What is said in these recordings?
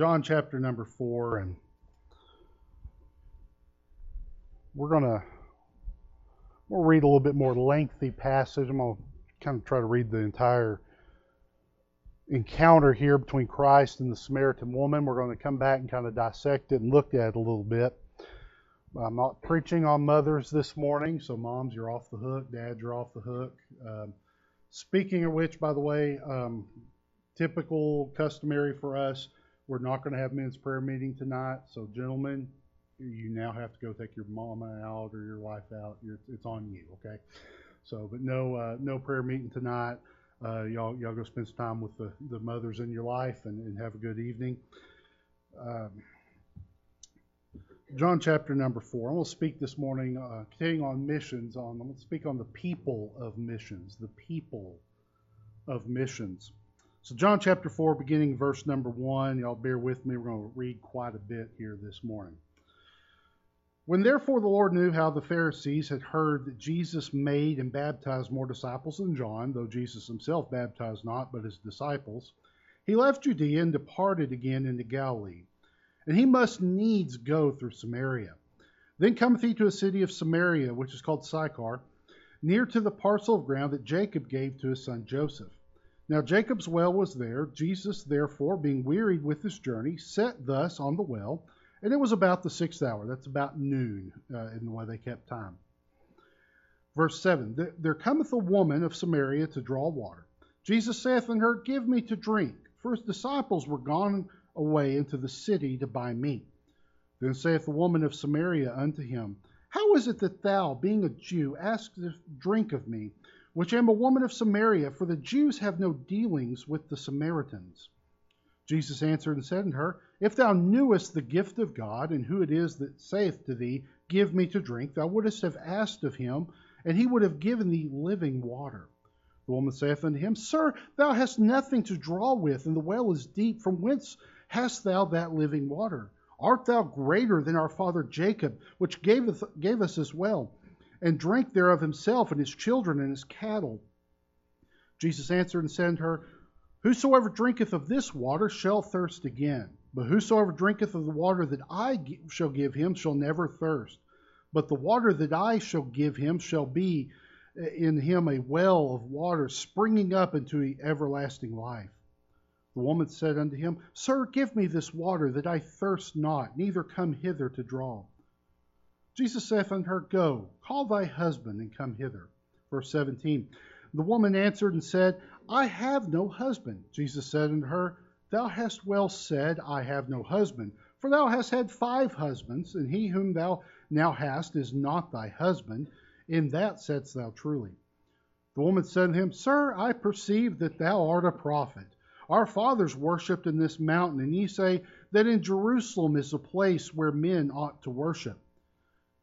John chapter number 4, and we're to we'll read a little bit more lengthy passage. I'm to kind of try to read the entire encounter here between Christ and the Samaritan woman. We're going to come back and kind of dissect it and look at it a little bit. I'm not preaching on mothers this morning, so moms, you're off the hook. Dads, you're off the hook. Um, speaking of which, by the way, um, typical, customary for us, we're not going to have men's prayer meeting tonight. So, gentlemen, you now have to go take your mama out or your wife out. You're, it's on you, okay? So, but no, uh, no prayer meeting tonight. Uh, y'all, y'all go spend some time with the, the mothers in your life and, and have a good evening. Um, John chapter number four. I'm going to speak this morning, uh, continuing on missions. On I'm going to speak on the people of missions. The people of missions. So John chapter four, beginning verse number one. Y'all bear with me. We're going to read quite a bit here this morning. When therefore the Lord knew how the Pharisees had heard that Jesus made and baptized more disciples than John, though Jesus himself baptized not, but his disciples, he left Judea and departed again into Galilee and he must needs go through Samaria. Then cometh he to a city of Samaria, which is called Sychar, near to the parcel of ground that Jacob gave to his son Joseph. Now Jacob's well was there. Jesus, therefore, being wearied with his journey, sat thus on the well, and it was about the sixth hour. That's about noon uh, in the way they kept time. Verse 7 There cometh a woman of Samaria to draw water. Jesus saith unto her, Give me to drink. For his disciples were gone away into the city to buy meat. Then saith the woman of Samaria unto him, How is it that thou, being a Jew, askest drink of me, which am a woman of Samaria? For the Jews have no dealings with the Samaritans. Jesus answered and said unto her, If thou knewest the gift of God, and who it is that saith to thee, Give me to drink, thou wouldst have asked of him, and he would have given thee living water. The woman saith unto him, Sir, thou hast nothing to draw with, and the well is deep. From whence hast thou that living water? Art thou greater than our father Jacob, which gave, gave us this well, and drank thereof himself and his children and his cattle? Jesus answered and said unto her, Whosoever drinketh of this water shall thirst again. But whosoever drinketh of the water that I shall give him shall never thirst. But the water that I shall give him shall be eh, in him a well of water springing up into everlasting life. The woman said unto him, Sir, give me this water, that I thirst not, neither come hither to draw. Jesus saith unto her, Go, call thy husband, and come hither. Verse 17 The woman answered and said, I have no husband. Jesus said unto her, Thou hast well said, I have no husband. For thou hast had five husbands, and he whom thou now hast is not thy husband. In that saidst thou truly. The woman said unto him, Sir, I perceive that thou art a prophet. Our fathers worshipped in this mountain, and ye say that in Jerusalem is the place where men ought to worship.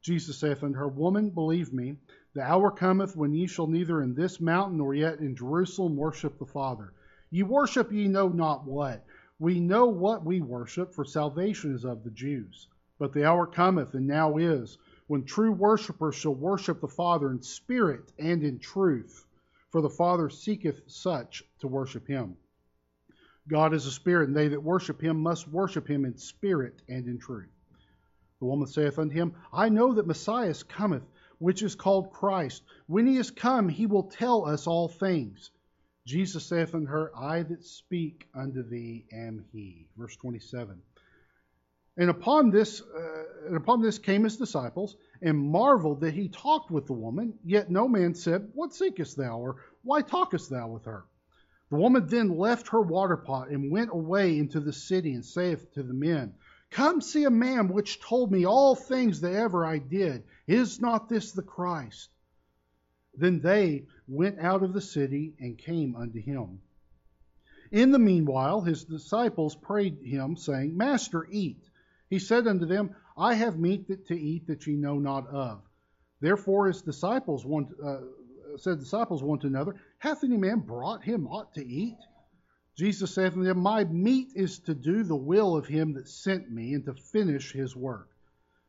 Jesus saith unto her, Woman, believe me, the hour cometh when ye shall neither in this mountain nor yet in Jerusalem worship the Father. Ye worship ye know not what. We know what we worship, for salvation is of the Jews. But the hour cometh, and now is, when true worshippers shall worship the Father in spirit and in truth, for the Father seeketh such to worship him. God is a spirit, and they that worship him must worship him in spirit and in truth. The woman saith unto him, I know that Messiah cometh, which is called Christ. When he is come, he will tell us all things. Jesus saith unto her, I that speak unto thee am he. Verse 27. And upon this, uh, and upon this came his disciples, and marveled that he talked with the woman. Yet no man said, What seekest thou? or Why talkest thou with her? The woman then left her water pot and went away into the city and saith to the men, Come see a man which told me all things that ever I did. Is not this the Christ? Then they went out of the city and came unto him. In the meanwhile, his disciples prayed him, saying, Master, eat. He said unto them, I have meat to eat that ye know not of. Therefore his disciples uh, said disciples one to another, Hath any man brought him aught to eat? Jesus saith unto them, My meat is to do the will of him that sent me, and to finish his work.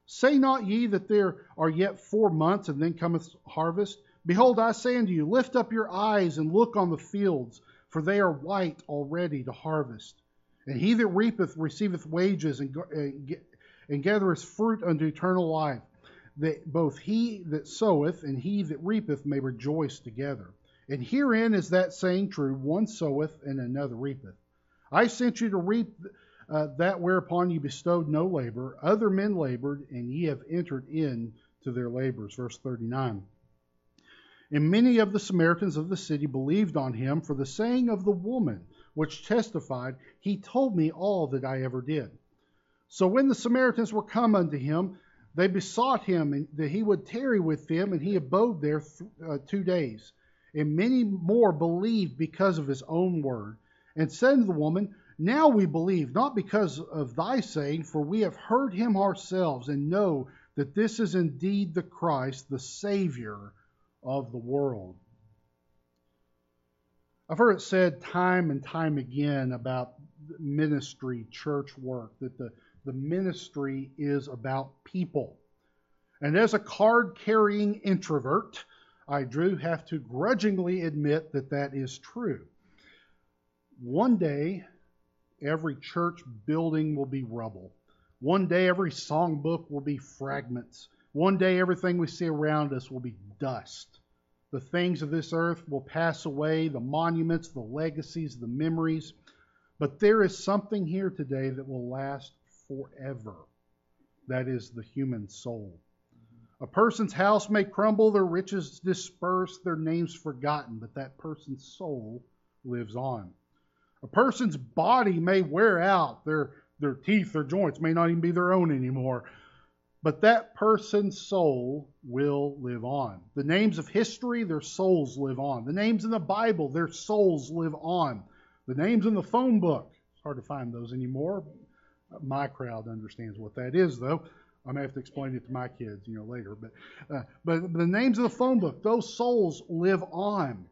Say not ye that there are yet four months, and then cometh harvest? Behold, I say unto you, lift up your eyes and look on the fields, for they are white already to harvest. And he that reapeth receiveth wages and, and gathereth fruit unto eternal life, that both he that soweth and he that reapeth may rejoice together. And herein is that saying true one soweth and another reapeth. I sent you to reap uh, that whereupon you bestowed no labor. Other men labored, and ye have entered in to their labors. Verse 39. And many of the Samaritans of the city believed on him for the saying of the woman, which testified, He told me all that I ever did. So when the Samaritans were come unto him, they besought him that he would tarry with them, and he abode there th- uh, two days. And many more believed because of his own word, and said to the woman, Now we believe, not because of thy saying, for we have heard him ourselves, and know that this is indeed the Christ, the Savior of the world. I've heard it said time and time again about ministry, church work, that the, the ministry is about people. And as a card carrying introvert, I do have to grudgingly admit that that is true. One day, every church building will be rubble. One day, every songbook will be fragments. One day, everything we see around us will be dust. The things of this earth will pass away, the monuments, the legacies, the memories. But there is something here today that will last forever. That is the human soul. A person's house may crumble, their riches disperse, their names forgotten, but that person's soul lives on. A person's body may wear out, their, their teeth, their joints may not even be their own anymore, but that person's soul will live on. The names of history, their souls live on. The names in the Bible, their souls live on. The names in the phone book, it's hard to find those anymore. My crowd understands what that is, though. I may have to explain it to my kids, you know, later. But, uh, but the names of the phone book, those souls live on.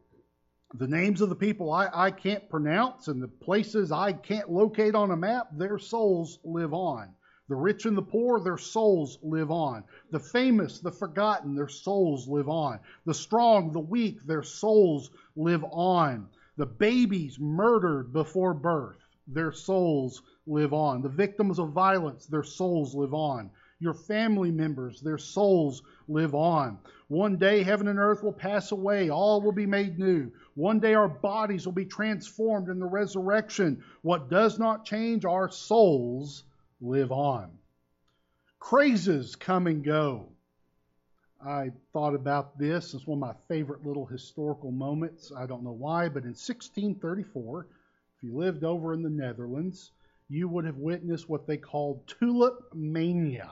The names of the people I, I can't pronounce and the places I can't locate on a map, their souls live on. The rich and the poor, their souls live on. The famous, the forgotten, their souls live on. The strong, the weak, their souls live on. The babies murdered before birth, their souls live on. The victims of violence, their souls live on. Your family members, their souls live on. One day heaven and earth will pass away, all will be made new. One day our bodies will be transformed in the resurrection. What does not change, our souls live on. Crazes come and go. I thought about this. It's one of my favorite little historical moments. I don't know why, but in 1634, if you lived over in the Netherlands, you would have witnessed what they called tulip mania.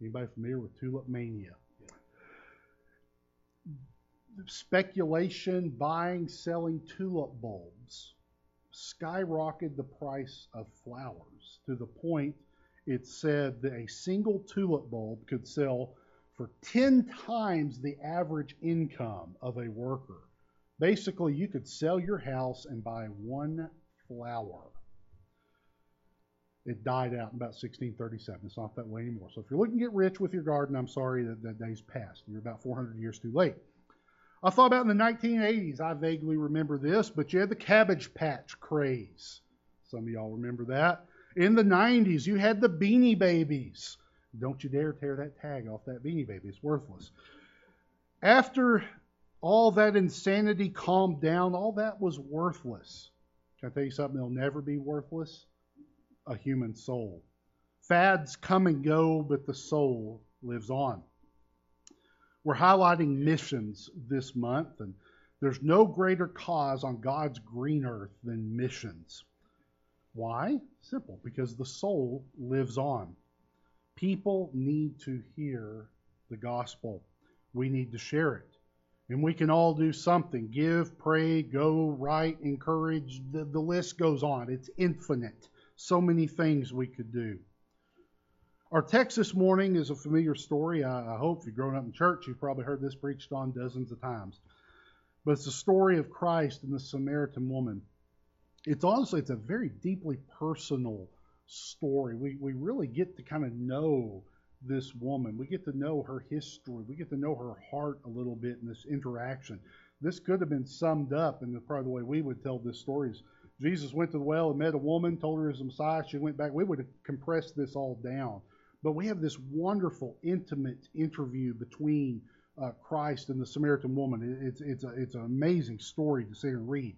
Anybody familiar with tulip mania? Speculation, buying, selling tulip bulbs skyrocketed the price of flowers to the point it said that a single tulip bulb could sell for 10 times the average income of a worker. Basically, you could sell your house and buy one flower. It died out in about 1637. It's not that way anymore. So if you're looking to get rich with your garden, I'm sorry that that day's passed. You're about 400 years too late. I thought about in the 1980s, I vaguely remember this, but you had the Cabbage Patch craze. Some of y'all remember that. In the 90s, you had the Beanie Babies. Don't you dare tear that tag off that Beanie Baby, it's worthless. After all that insanity calmed down, all that was worthless. Can I tell you something that'll never be worthless? A human soul. Fads come and go, but the soul lives on. We're highlighting missions this month, and there's no greater cause on God's green earth than missions. Why? Simple, because the soul lives on. People need to hear the gospel. We need to share it. And we can all do something give, pray, go, write, encourage. The, the list goes on. It's infinite. So many things we could do. Our text this morning is a familiar story. I, I hope if you've grown up in church, you've probably heard this preached on dozens of times. But it's the story of Christ and the Samaritan woman. It's honestly, it's a very deeply personal story. We, we really get to kind of know this woman. We get to know her history. We get to know her heart a little bit in this interaction. This could have been summed up, and probably the way we would tell this story is Jesus went to the well and met a woman, told her the Messiah. She went back. We would have compressed this all down. But we have this wonderful, intimate interview between uh, Christ and the Samaritan woman. It's, it's, a, it's an amazing story to sit and read.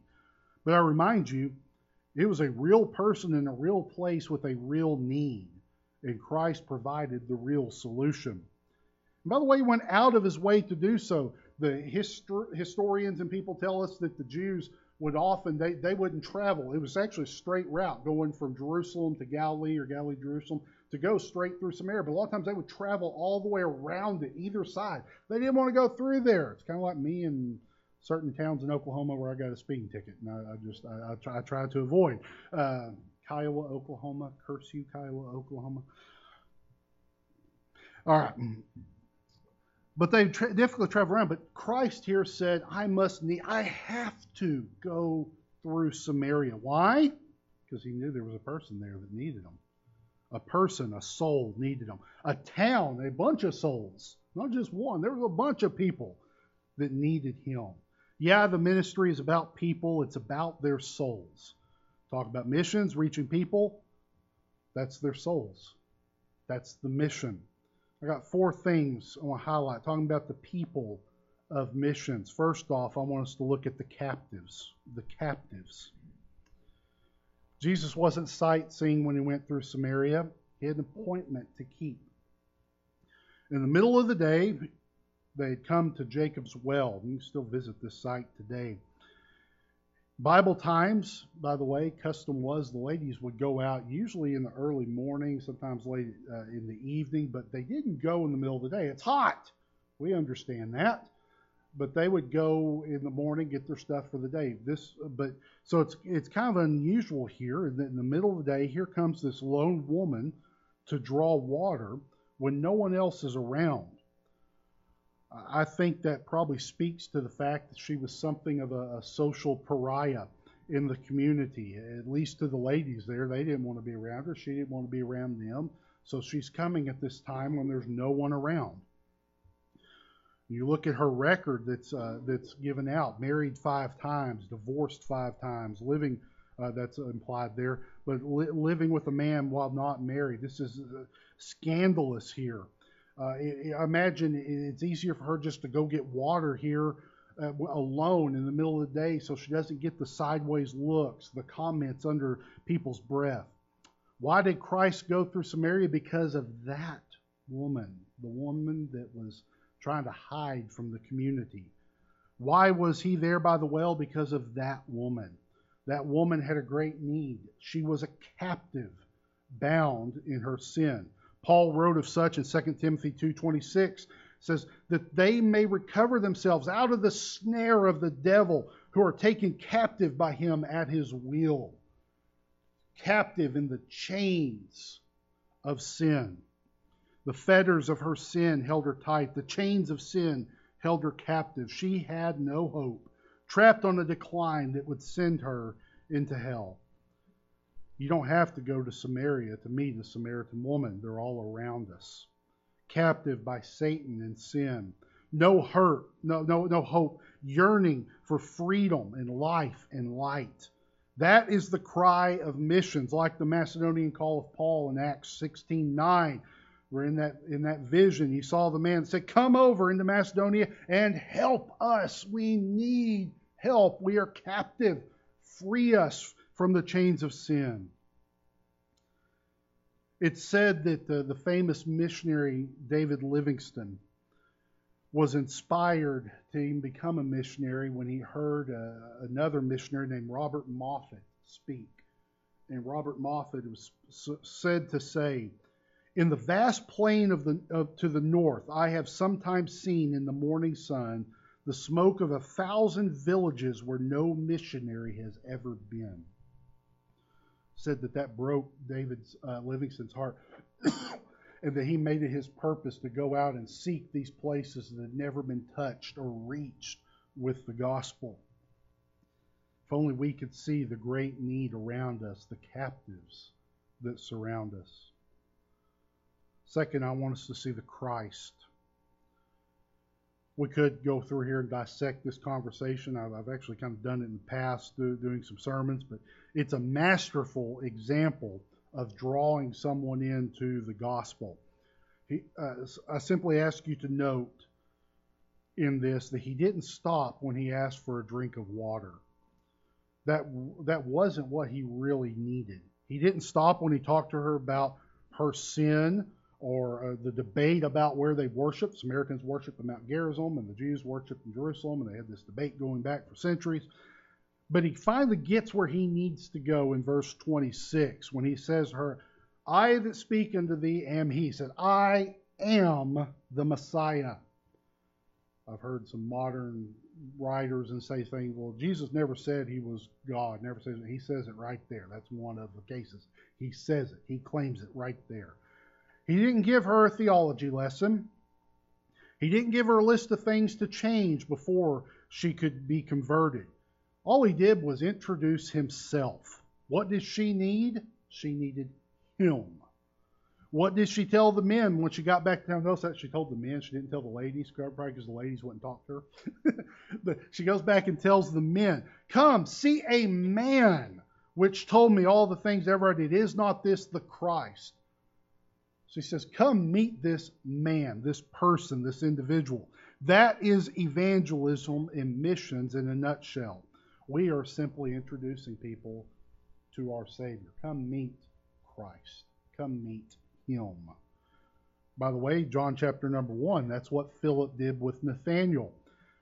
But I remind you, it was a real person in a real place with a real need, and Christ provided the real solution. And by the way, he went out of his way to do so. The histor- historians and people tell us that the Jews would often they, they wouldn't travel. It was actually a straight route going from Jerusalem to Galilee or Galilee Jerusalem to go straight through Samaria. But a lot of times they would travel all the way around it, either side. They didn't want to go through there. It's kind of like me in certain towns in Oklahoma where I got a speeding ticket, and I, I just I, I, try, I try to avoid. Uh, Kiowa, Oklahoma. Curse you, Kiowa, Oklahoma. All right. But they tra- difficult to travel around. But Christ here said, I must need, I have to go through Samaria. Why? Because he knew there was a person there that needed him. A person, a soul needed him. A town, a bunch of souls, not just one. There was a bunch of people that needed him. Yeah, the ministry is about people, it's about their souls. Talk about missions, reaching people, that's their souls. That's the mission. I got four things I want to highlight, talking about the people of missions. First off, I want us to look at the captives. The captives. Jesus wasn't sightseeing when he went through Samaria, he had an appointment to keep. In the middle of the day, they had come to Jacob's well. You can still visit this site today. Bible times, by the way, custom was the ladies would go out usually in the early morning, sometimes late uh, in the evening, but they didn't go in the middle of the day. It's hot. We understand that. But they would go in the morning, get their stuff for the day. This, but so it's it's kind of unusual here the, in the middle of the day. Here comes this lone woman to draw water when no one else is around. I think that probably speaks to the fact that she was something of a, a, social pariah in the community, at least to the ladies there. They didn't want to be around her. She didn't want to be around them. So she's coming at this time when there's no one around. You look at her record that's uh, that's given out: married five times, divorced five times, living. Uh, that's implied there, but li- living with a man while not married. This is uh, scandalous here. Uh, I imagine it's easier for her just to go get water here uh, alone in the middle of the day so she doesn't get the sideways looks, the comments under people's breath. Why did Christ go through Samaria? Because of that woman, the woman that was trying to hide from the community. Why was he there by the well? Because of that woman. That woman had a great need. She was a captive, bound in her sin. Paul wrote of such in 2 Timothy 2:26 says that they may recover themselves out of the snare of the devil who are taken captive by him at his will captive in the chains of sin. The fetters of her sin held her tight. The chains of sin held her captive. She had no hope trapped on a decline that would send her into hell you don't have to go to Samaria to meet a Samaritan woman. They're all around us. Captive by Satan and sin. No hurt, no, no, no hope, yearning for freedom and life and light. That is the cry of missions, like the Macedonian call of Paul in Acts 16:9. Where in that in that vision he saw the man say, Come over into Macedonia and help us. We need help. We are captive. Free us from the chains of sin. It's said that the, the famous missionary David Livingstone was inspired to even become a missionary when he heard uh, another missionary named Robert Moffat speak. And Robert Moffat was said to say, In the vast plain of the, of, to the north, I have sometimes seen in the morning sun the smoke of a thousand villages where no missionary has ever been said that that broke David's uh, Livingstone's heart, and that he made it his purpose to go out and seek these places that had never been touched or reached with the gospel. If only we could see the great need around us, the captives that surround us. Second, I want us to see the Christ. We could go through here and dissect this conversation. I've, I've actually kind of done it in the past, do, doing some sermons, but It's a masterful example of drawing someone into the gospel. He, uh, I simply ask you to note in this that he didn't stop when he asked for a drink of water. That that wasn't what he really needed. He didn't stop when he talked to her about her sin or uh, the debate about where they worship. Samaritans worship in Mount Gerizim, and the Jews worship in Jerusalem, and they had this debate going back for centuries. But he finally gets where he needs to go in verse 26 when he says her, I that speak unto thee am he. He said, I am the Messiah. I've heard some modern writers and say things, well, Jesus never said he was God, never says it. He says it right there. That's one of the cases. He says it. He claims it right there. He didn't give her a theology lesson. He didn't give her a list of things to change before she could be converted. All he did was introduce himself. What did she need? She needed him. What did she tell the men when she got back to town? Notice that she told the men. She didn't tell the ladies, probably because the ladies wouldn't talk to her. but she goes back and tells the men, Come, see a man which told me all the things ever I did. Is not this the Christ? So says, Come meet this man, this person, this individual. That is evangelism and missions in a nutshell. We are simply introducing people to our Savior. Come meet Christ. Come meet Him. By the way, John chapter number 1, that's what Philip did with Nathanael.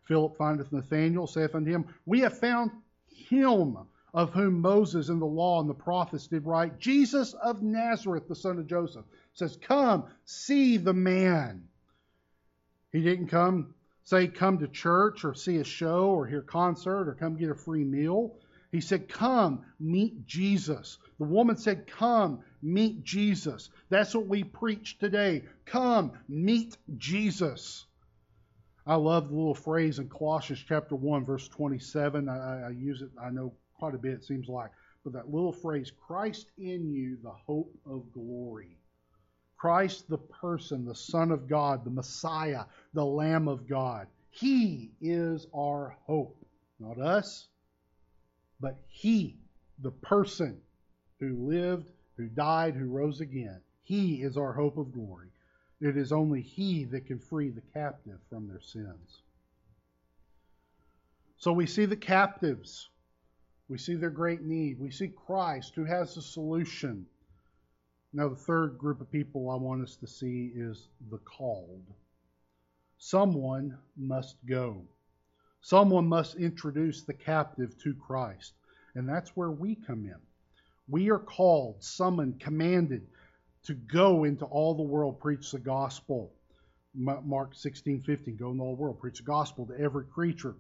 Philip findeth Nathanael, saith unto him, We have found him of whom Moses and the law and the prophets did write, Jesus of Nazareth, the son of Joseph says, Come, see the man. He didn't come, say, come to church or see a show or hear a concert or come get a free meal. He said, Come, meet Jesus. The woman said, Come, meet Jesus. That's what we preach today. Come, meet Jesus. I love the little phrase in Colossians chapter 1, verse 27. I, I use it, I know quite a bit, it seems like. But that little phrase, Christ in you, the hope of glory. Christ, the person, the Son of God, the Messiah, the Lamb of God. He is our hope. Not us, but He, the person who lived, who died, who rose again. He is our hope of glory. It is only He that can free the captive from their sins. So we see the captives. We see their great need. We see Christ who has the solution. Now, the third group of people I want us to see is the called. Someone must go. Someone must introduce the captive to Christ. And that's where we come in. We are called, summoned, commanded to go into all the world, preach the gospel. Mark 16, 15, go into all the world, preach the gospel to every creature.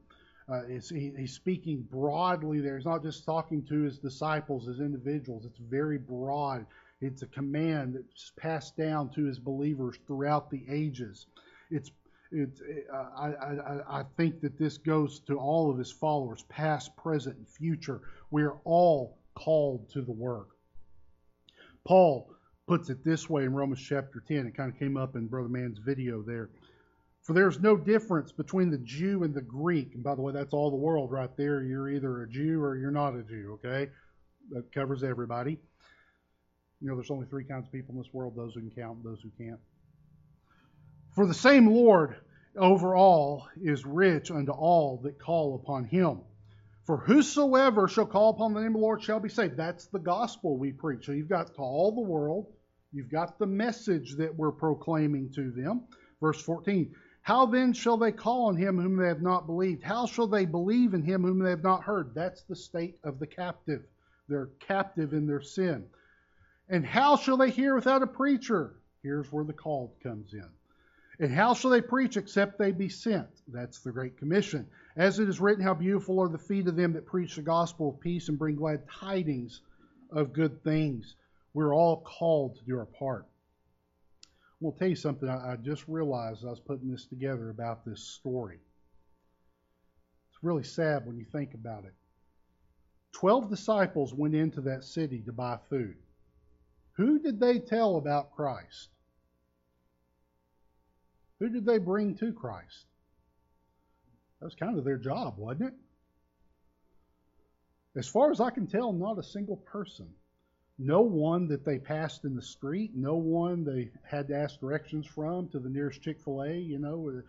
Uh, he, he's speaking broadly there. He's not just talking to his disciples as individuals. It's very broad. It's a command that's passed down to his believers throughout the ages. It's it's, uh, I, I, I think that this goes to all of his followers, past, present, and future. We are all called to the work. Paul puts it this way in Romans chapter 10. It kind of came up in Brother Man's video there. For there's no difference between the Jew and the Greek. And by the way, that's all the world right there. You're either a Jew or you're not a Jew, okay? That covers everybody. You know, there's only three kinds of people in this world those who can count those who can't. For the same Lord over all is rich unto all that call upon him. For whosoever shall call upon the name of the Lord shall be saved. That's the gospel we preach. So you've got to all the world. You've got the message that we're proclaiming to them. Verse 14 How then shall they call on him whom they have not believed? How shall they believe in him whom they have not heard? That's the state of the captive. They're captive in their sin. And how shall they hear without a preacher? Here's where the called comes in. And how shall they preach except they be sent? That's the Great Commission. As it is written, how beautiful are the feet of them that preach the gospel of peace and bring glad tidings of good things. We're all called to do our part. I'm going to tell you something I just realized as I was putting this together about this story. It's really sad when you think about it. Twelve disciples went into that city to buy food. Who did they tell about Christ? Who did they bring to Christ? That was kind of their job, wasn't it? As far as I can tell, not a single person. No one that they passed in the street, no one they had to ask directions from to the nearest Chick fil A, you know,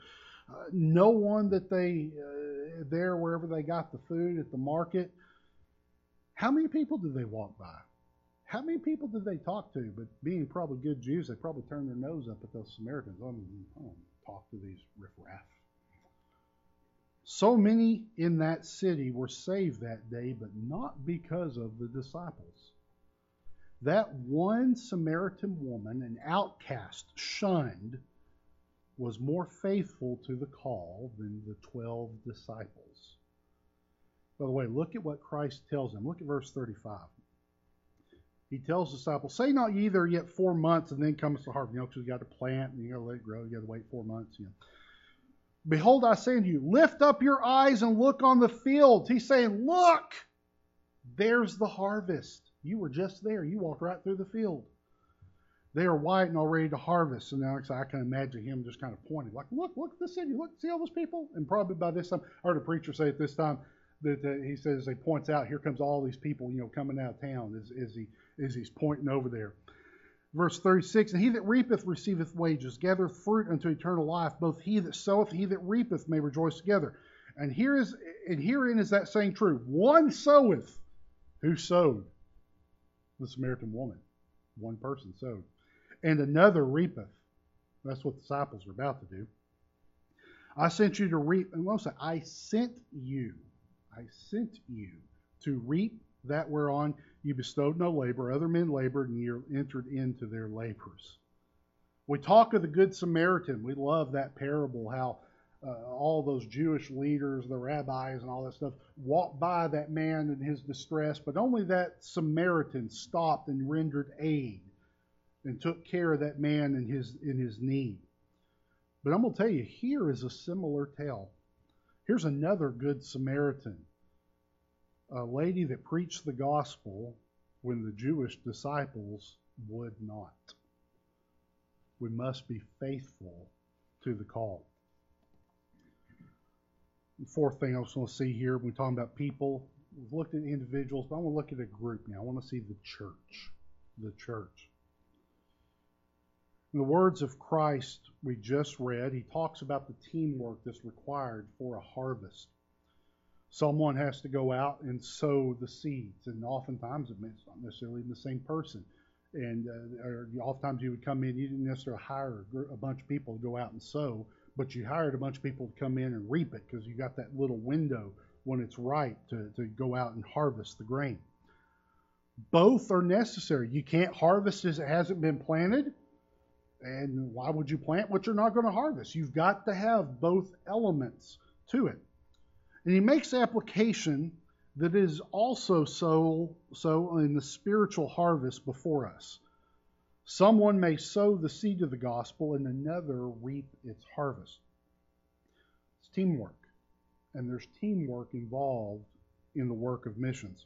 uh, no one that they, uh, there wherever they got the food at the market. How many people did they walk by? How many people did they talk to? But being probably good Jews, they probably turned their nose up at those Samaritans. I don't, I don't talk to these riffraff. So many in that city were saved that day, but not because of the disciples. That one Samaritan woman, an outcast, shunned, was more faithful to the call than the 12 disciples. By the way, look at what Christ tells them. Look at verse 35. He tells the disciples, Say not ye there yet four months, and then comes the harvest. You know, because you got to plant and you got to let it grow. You got to wait four months. You know. Behold, I say unto you, lift up your eyes and look on the field. He's saying, Look, there's the harvest. You were just there. You walked right through the field. They are white and all ready to harvest. And now I can imagine him just kind of pointing, like, Look, look at the city. Look, see all those people? And probably by this time, I heard a preacher say at this time that he says, he points out, here comes all these people, you know, coming out of town as, as, he, as he's pointing over there. Verse 36 And he that reapeth receiveth wages, gathereth fruit unto eternal life. Both he that soweth he that reapeth may rejoice together. And here is and herein is that saying true. One soweth. Who sowed? The Samaritan woman. One person sowed. And another reapeth. That's what the disciples are about to do. I sent you to reap, and say, I sent you. I sent you to reap that whereon you bestowed no labor, other men labored, and you entered into their labors. We talk of the Good Samaritan. We love that parable, how uh, all those Jewish leaders, the rabbis, and all that stuff walked by that man in his distress, but only that Samaritan stopped and rendered aid and took care of that man in his in his need. But I'm going to tell you, here is a similar tale. Here's another good Samaritan a lady that preached the gospel when the Jewish disciples would not. We must be faithful to the call. The fourth thing I was going to see here, we're talking about people. We've looked at individuals, but I want to look at a group now. I want to see the church. The church. In the words of Christ we just read, he talks about the teamwork that's required for a harvest someone has to go out and sow the seeds, and oftentimes it's not necessarily the same person. And uh, or oftentimes you would come in, you didn't necessarily hire a bunch of people to go out and sow, but you hired a bunch of people to come in and reap it because you got that little window when it's right to, to go out and harvest the grain. Both are necessary. You can't harvest as it hasn't been planted. And why would you plant what you're not going to harvest? You've got to have both elements to it. And he makes application that is also so, so in the spiritual harvest before us. Someone may sow the seed of the gospel and another reap its harvest. It's teamwork. And there's teamwork involved in the work of missions.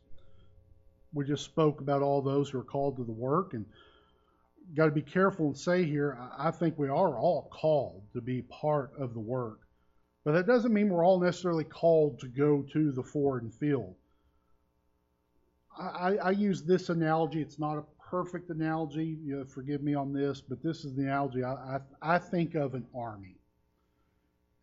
We just spoke about all those who are called to the work and got to be careful and say here, I think we are all called to be part of the work. But that doesn't mean we're all necessarily called to go to the foreign field. I, I use this analogy. It's not a perfect analogy. You know, forgive me on this, but this is the analogy I, I, I think of an army.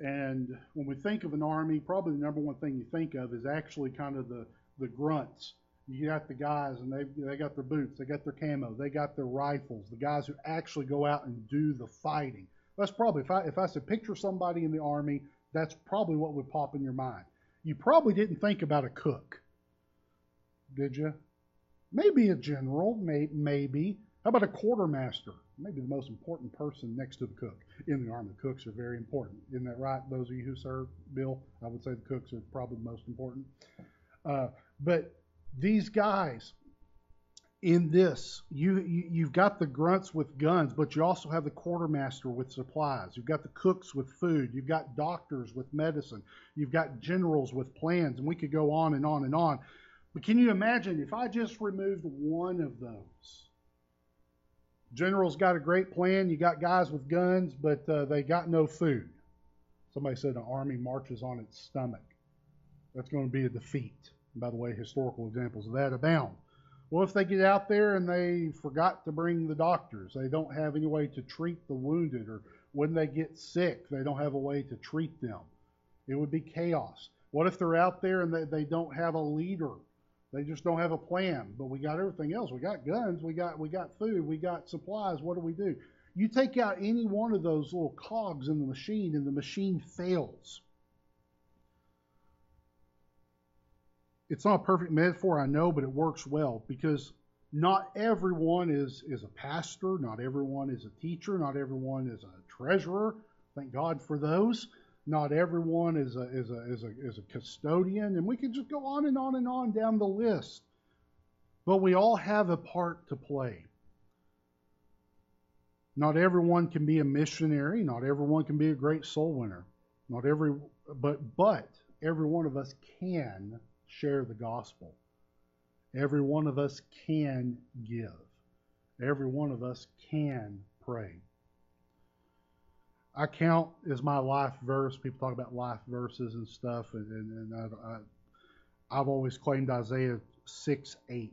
And when we think of an army, probably the number one thing you think of is actually kind of the, the grunts. You got the guys, and they they got their boots, they got their camo, they got their rifles. The guys who actually go out and do the fighting. That's probably if I if I said picture somebody in the army that's probably what would pop in your mind. You probably didn't think about a cook, did you? Maybe a general, may, maybe. How about a quartermaster? Maybe the most important person next to the cook in the army. Cooks are very important. Isn't that right? Those of you who serve, Bill, I would say the cooks are probably the most important. Uh, but these guys, in this, you, you have got the grunts with guns, but you also have the quartermaster with supplies. You've got the cooks with food. You've got doctors with medicine. You've got generals with plans, and we could go on and on and on. But can you imagine if I just removed one of those? General's got a great plan. You got guys with guns, but uh, they got no food. Somebody said an army marches on its stomach. That's going to be a defeat. By the way, historical examples of that abound. What if they get out there and they forgot to bring the doctors? They don't have any way to treat the wounded, or when they get sick, they don't have a way to treat them. It would be chaos. What if they're out there and they, they don't have a leader? They just don't have a plan. But we got everything else. We got guns, we got we got food, we got supplies. What do we do? You take out any one of those little cogs in the machine and the machine fails. It's not a perfect metaphor, I know, but it works well because not everyone is, is a pastor, not everyone is a teacher, not everyone is a treasurer. Thank God for those. Not everyone is a, is a, is a, is a custodian, and we could just go on and on and on down the list. But we all have a part to play. Not everyone can be a missionary. Not everyone can be a great soul winner. Not every, but but every one of us can share the gospel. Every one of us can give. Every one of us can pray. I count as my life verse. People talk about life verses and stuff, and, and, and I, I've always claimed Isaiah 6 8,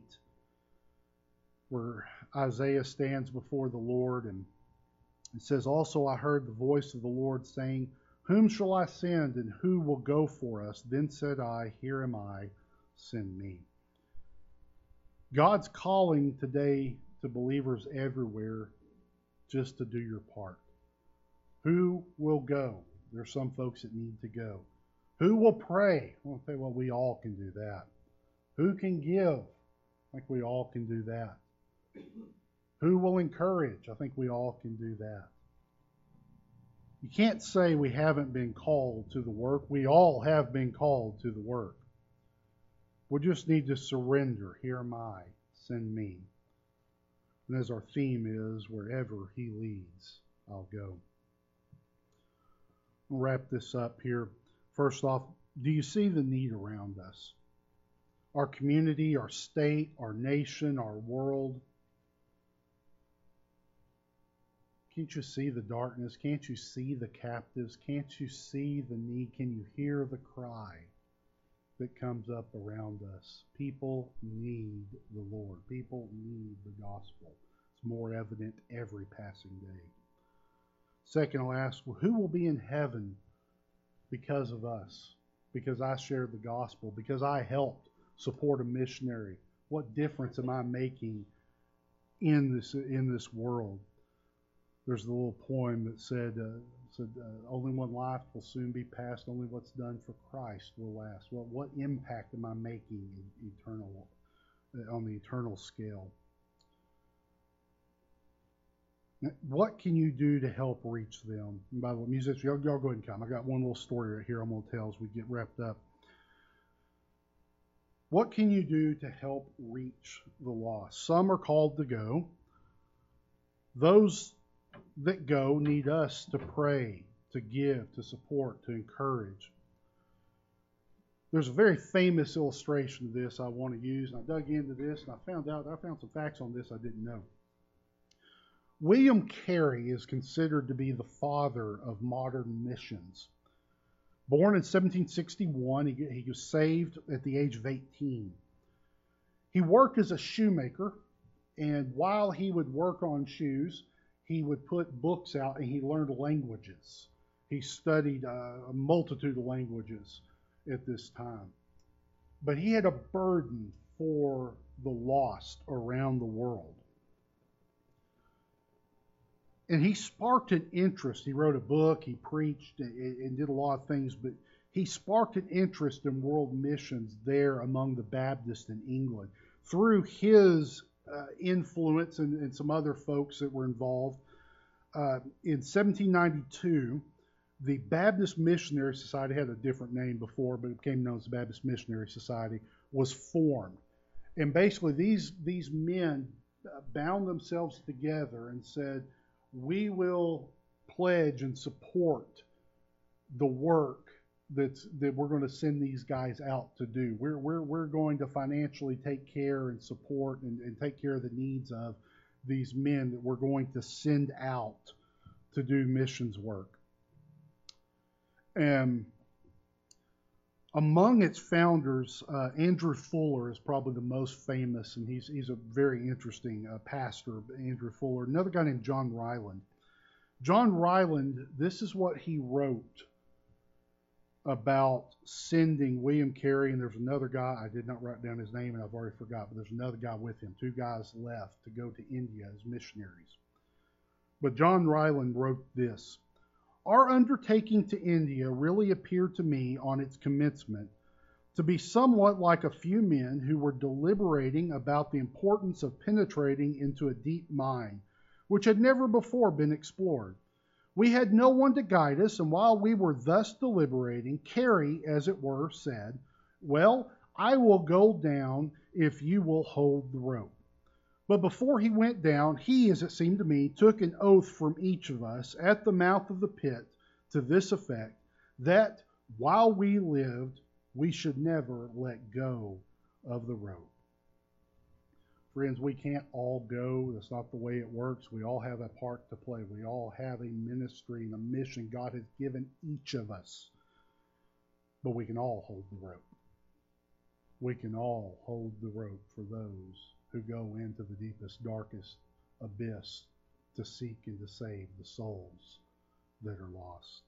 where Isaiah stands before the Lord and it says, Also I heard the voice of the Lord saying, Whom shall I send, and who will go for us? Then said I, Here am I, send me. God's calling today to believers everywhere just to do your part. Who will go? There's some folks that need to go. Who will pray? Well, say, well, we all can do that. Who can give? I think we all can do that. Who will encourage? I think we all can do that. You can't say we haven't been called to the work. We all have been called to the work. We just need to surrender. Here am I. Send me. And as our theme is, wherever He leads, I'll go. I'll wrap this up here. First off, do you see the need around us? Our community, our state, our nation, our world. Can't you see the darkness? Can't you see the captives? Can't you see the need? Can you hear the cry that comes up around us? People need the Lord. People need the gospel. It's more evident every passing day. Second, I'll ask, well, who will be in heaven because of us? Because I shared the gospel, because I helped support a missionary. What difference am I making in this in this world? There's a little poem that said, uh, said uh, only one life will soon be passed. Only what's done for Christ will last. Well, what impact am I making in eternal uh, on the eternal scale? What can you do to help reach them? And by the way, musicians, y'all, y'all go ahead and come. I got one little story right here I'm going to tell as we get wrapped up. What can you do to help reach the lost? Some are called to go. Those that go need us to pray, to give, to support, to encourage. There's a very famous illustration of this I want to use, and I dug into this and I found out I found some facts on this I didn't know. William Carey is considered to be the father of modern missions. Born in 1761, he, he was saved at the age of 18. He worked as a shoemaker, and while he would work on shoes, he would put books out and he learned languages. He studied uh, a multitude of languages at this time. But he had a burden for the lost around the world and he sparked an interest. He wrote a book, he preached, and, and did a lot of things, but he sparked an interest in world missions there among the Baptists in England through his uh, influence and, and, some other folks that were involved. Uh, in 1792, the Baptist Missionary Society had a different name before, but it became known as the Baptist Missionary Society was formed, and basically these these men uh, bound themselves together and said we will pledge and support the work that's that we're going to send these guys out to do. We're we're we're going to financially take care and support and, and take care of the needs of these men that we're going to send out to do missions work. And among its founders, uh, Andrew Fuller is probably the most famous, and he's he's a very interesting uh, pastor. Andrew Fuller. Another guy named John Ryland. John Ryland. This is what he wrote about sending William Carey, and there's another guy, I did not write down his name and I've already forgot, but there's another guy with him, two guys left to go to India as missionaries. But John Ryland wrote this Our undertaking to India really appeared to me on its commencement to be somewhat like a few men who were deliberating about the importance of penetrating into a deep mine, which had never before been explored. We had no one to guide us, and while we were thus deliberating, Carey, as it were, said, Well, I will go down if you will hold the rope. But before he went down, he, as it seemed to me, took an oath from each of us at the mouth of the pit to this effect that while we lived, we should never let go of the rope. Friends, we can't all go. That's not the way it works. We all have a part to play. We all have a ministry and a mission God has given each of us. But we can all hold the rope. We can all hold the rope for those who go into the deepest, darkest abyss to seek and to save the souls that are lost.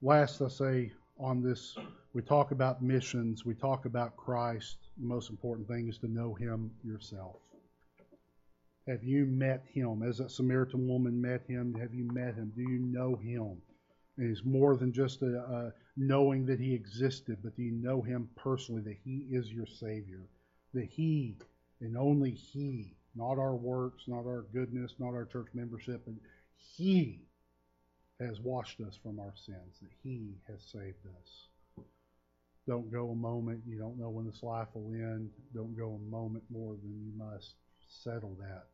Last, I say on this, we talk about missions, we talk about Christ the most important thing is to know Him yourself. Have you met Him? As that Samaritan woman met Him, have you met Him? Do you know Him? And He's more than just a, a knowing that He existed, but do you know Him personally, that He is your Savior? That He and only He, not our works, not our goodness, not our church membership, but He has washed us from our sins, that He has saved us. Don't go a moment. You don't know when this life will end. Don't go a moment more than you must. Settle that.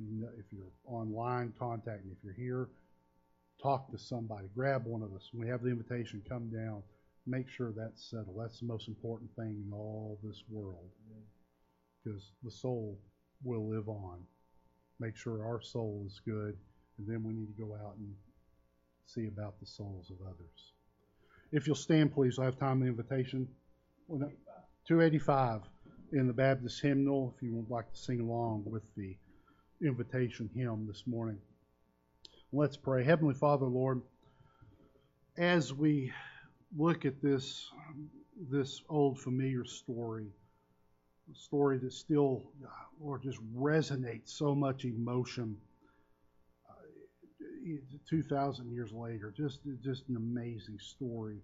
If, you know, if you're online, contact me. If you're here, talk to somebody. Grab one of us. When we have the invitation, come down. Make sure that's settled. That's the most important thing in all this world. Because the soul will live on. Make sure our soul is good, and then we need to go out and see about the souls of others. If you'll stand, please, I have time of invitation. 285 in the Baptist hymnal, if you would like to sing along with the invitation hymn this morning. Let's pray. Heavenly Father, Lord, as we look at this, this old familiar story, a story that still, Lord, just resonates so much emotion 2,000 years later. Just, just an amazing story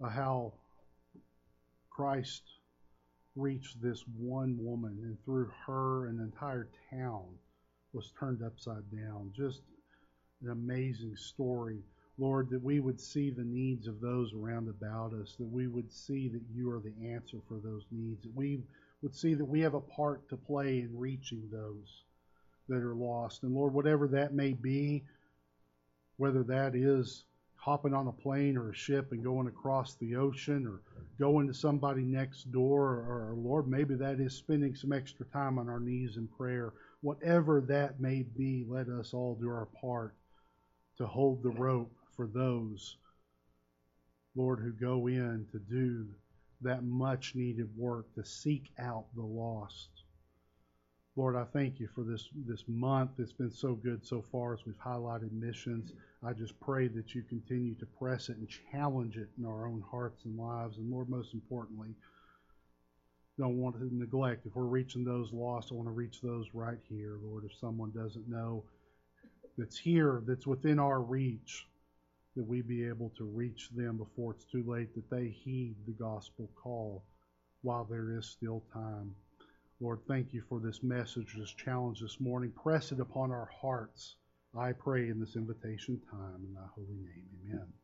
of how Christ reached this one woman, and through her, an entire town was turned upside down. Just an amazing story. Lord, that we would see the needs of those around about us, that we would see that you are the answer for those needs, that we would see that we have a part to play in reaching those that are lost. And Lord, whatever that may be, whether that is hopping on a plane or a ship and going across the ocean or going to somebody next door or, or, Lord, maybe that is spending some extra time on our knees in prayer. Whatever that may be, let us all do our part to hold the rope for those, Lord, who go in to do that much needed work to seek out the lost. Lord, I thank you for this, this month. It's been so good so far as we've highlighted missions. I just pray that you continue to press it and challenge it in our own hearts and lives. And Lord, most importantly, don't want to neglect. If we're reaching those lost, I want to reach those right here, Lord. If someone doesn't know that's here, that's within our reach, that we be able to reach them before it's too late, that they heed the gospel call while there is still time. Lord, thank you for this message, this challenge this morning. Press it upon our hearts. I pray in this invitation time in thy holy name. Amen.